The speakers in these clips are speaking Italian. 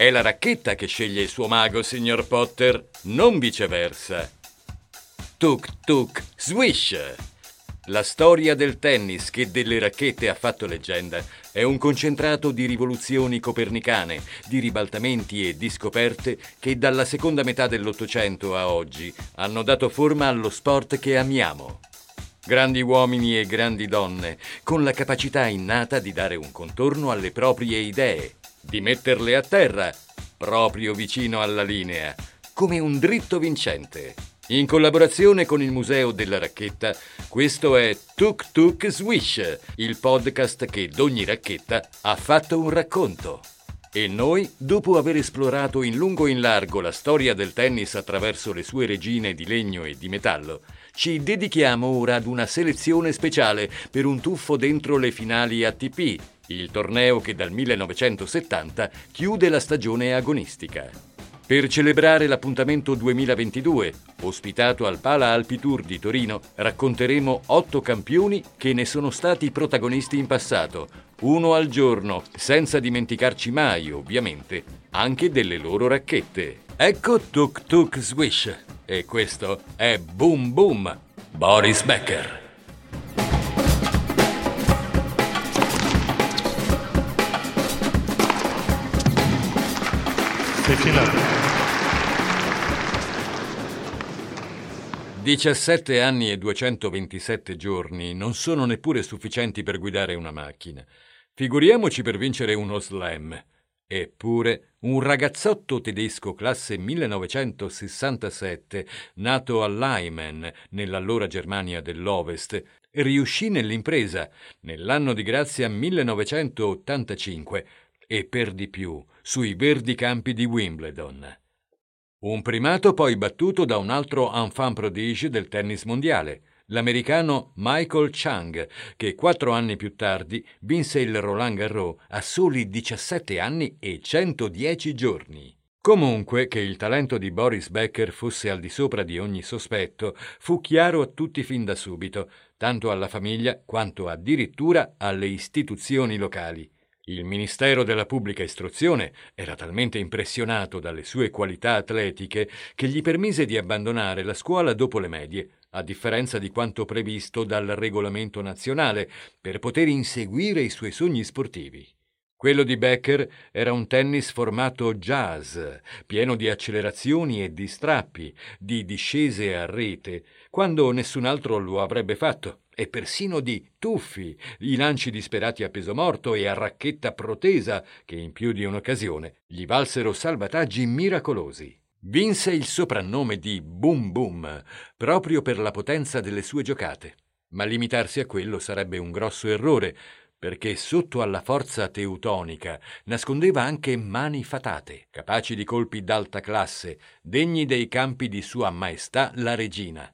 È la racchetta che sceglie il suo mago, signor Potter, non viceversa. Tuk tuk swish! La storia del tennis che delle racchette ha fatto leggenda è un concentrato di rivoluzioni copernicane, di ribaltamenti e di scoperte che dalla seconda metà dell'Ottocento a oggi hanno dato forma allo sport che amiamo. Grandi uomini e grandi donne, con la capacità innata di dare un contorno alle proprie idee, di metterle a terra, proprio vicino alla linea, come un dritto vincente. In collaborazione con il Museo della Racchetta, questo è Tuk Tuk Swish, il podcast che d'ogni racchetta ha fatto un racconto. E noi, dopo aver esplorato in lungo e in largo la storia del tennis attraverso le sue regine di legno e di metallo, ci dedichiamo ora ad una selezione speciale per un tuffo dentro le finali ATP, il torneo che dal 1970 chiude la stagione agonistica. Per celebrare l'appuntamento 2022, ospitato al Pala Alpi Tour di Torino, racconteremo otto campioni che ne sono stati protagonisti in passato, uno al giorno, senza dimenticarci mai, ovviamente, anche delle loro racchette. Ecco Tuk Tuk Swish e questo è Boom Boom, Boris Becker. Finale. 17 anni e 227 giorni non sono neppure sufficienti per guidare una macchina. Figuriamoci per vincere uno slam. Eppure, un ragazzotto tedesco classe 1967, nato a Leimen, nell'allora Germania dell'Ovest, riuscì nell'impresa, nell'anno di grazia 1985, e per di più sui verdi campi di Wimbledon. Un primato poi battuto da un altro enfant prodige del tennis mondiale, l'americano Michael Chang, che quattro anni più tardi vinse il Roland Garros a soli 17 anni e 110 giorni. Comunque, che il talento di Boris Becker fosse al di sopra di ogni sospetto, fu chiaro a tutti fin da subito, tanto alla famiglia quanto addirittura alle istituzioni locali. Il Ministero della Pubblica Istruzione era talmente impressionato dalle sue qualità atletiche che gli permise di abbandonare la scuola dopo le medie, a differenza di quanto previsto dal regolamento nazionale, per poter inseguire i suoi sogni sportivi. Quello di Becker era un tennis formato jazz, pieno di accelerazioni e di strappi, di discese a rete, quando nessun altro lo avrebbe fatto e persino di tuffi, i lanci disperati a peso morto e a racchetta protesa che in più di un'occasione gli valsero salvataggi miracolosi. Vinse il soprannome di Boom Boom proprio per la potenza delle sue giocate, ma limitarsi a quello sarebbe un grosso errore, perché sotto alla forza teutonica nascondeva anche mani fatate, capaci di colpi d'alta classe, degni dei campi di Sua Maestà la Regina.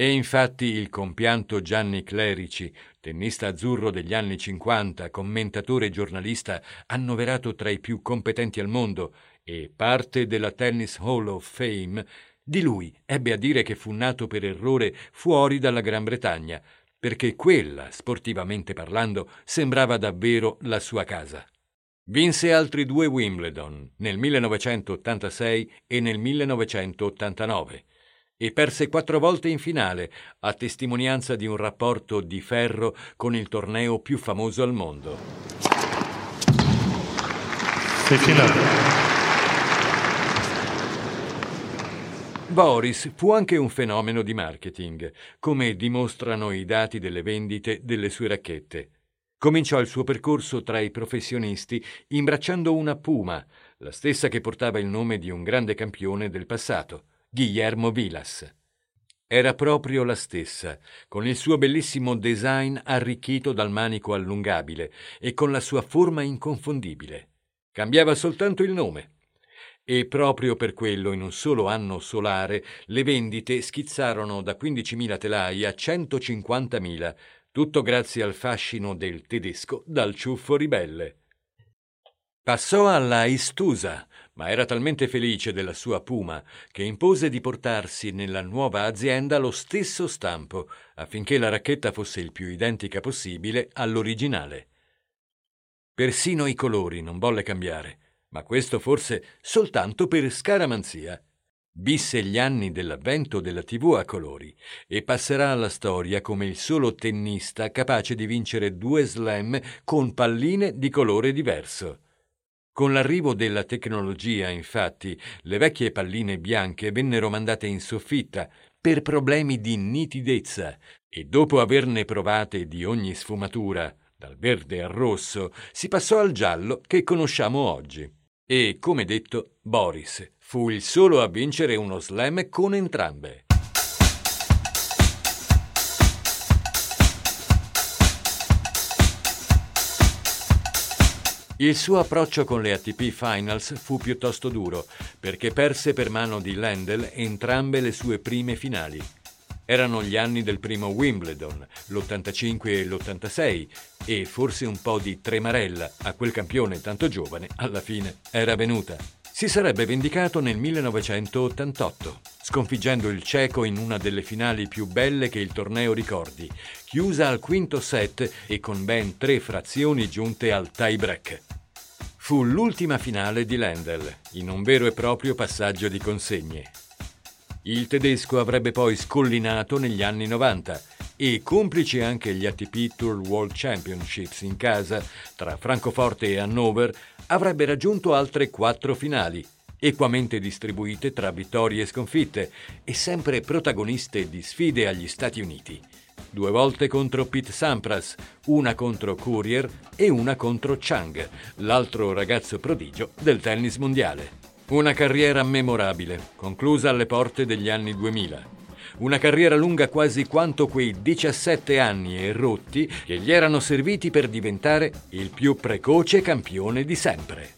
E infatti il compianto Gianni Clerici, tennista azzurro degli anni 50, commentatore e giornalista annoverato tra i più competenti al mondo e parte della Tennis Hall of Fame, di lui ebbe a dire che fu nato per errore fuori dalla Gran Bretagna, perché quella, sportivamente parlando, sembrava davvero la sua casa. Vinse altri due Wimbledon, nel 1986 e nel 1989 e perse quattro volte in finale, a testimonianza di un rapporto di ferro con il torneo più famoso al mondo. Boris fu anche un fenomeno di marketing, come dimostrano i dati delle vendite delle sue racchette. Cominciò il suo percorso tra i professionisti imbracciando una Puma, la stessa che portava il nome di un grande campione del passato. Guillermo Vilas. era proprio la stessa, con il suo bellissimo design arricchito dal manico allungabile e con la sua forma inconfondibile. Cambiava soltanto il nome. E proprio per quello, in un solo anno solare, le vendite schizzarono da 15.000 telai a 150.000, tutto grazie al fascino del tedesco dal ciuffo ribelle. Passò alla Istusa, ma era talmente felice della sua Puma che impose di portarsi nella nuova azienda lo stesso stampo affinché la racchetta fosse il più identica possibile all'originale. Persino i colori non volle cambiare, ma questo forse soltanto per scaramanzia. Visse gli anni dell'avvento della TV a colori e passerà alla storia come il solo tennista capace di vincere due slam con palline di colore diverso. Con l'arrivo della tecnologia, infatti, le vecchie palline bianche vennero mandate in soffitta per problemi di nitidezza e dopo averne provate di ogni sfumatura, dal verde al rosso, si passò al giallo che conosciamo oggi. E, come detto, Boris fu il solo a vincere uno slam con entrambe. Il suo approccio con le ATP Finals fu piuttosto duro, perché perse per mano di Lendl entrambe le sue prime finali. Erano gli anni del primo Wimbledon, l'85 e l'86, e forse un po' di tremarella a quel campione tanto giovane alla fine era venuta. Si sarebbe vendicato nel 1988, sconfiggendo il ceco in una delle finali più belle che il torneo ricordi, chiusa al quinto set e con ben tre frazioni giunte al tie-break. Fu l'ultima finale di Lendl, in un vero e proprio passaggio di consegne. Il tedesco avrebbe poi scollinato negli anni 90 e complici anche gli ATP Tour World Championships in casa tra Francoforte e Hannover, avrebbe raggiunto altre quattro finali, equamente distribuite tra vittorie e sconfitte e sempre protagoniste di sfide agli Stati Uniti. Due volte contro Pete Sampras, una contro Courier e una contro Chang, l'altro ragazzo prodigio del tennis mondiale. Una carriera memorabile, conclusa alle porte degli anni 2000. Una carriera lunga quasi quanto quei 17 anni e rotti che gli erano serviti per diventare il più precoce campione di sempre.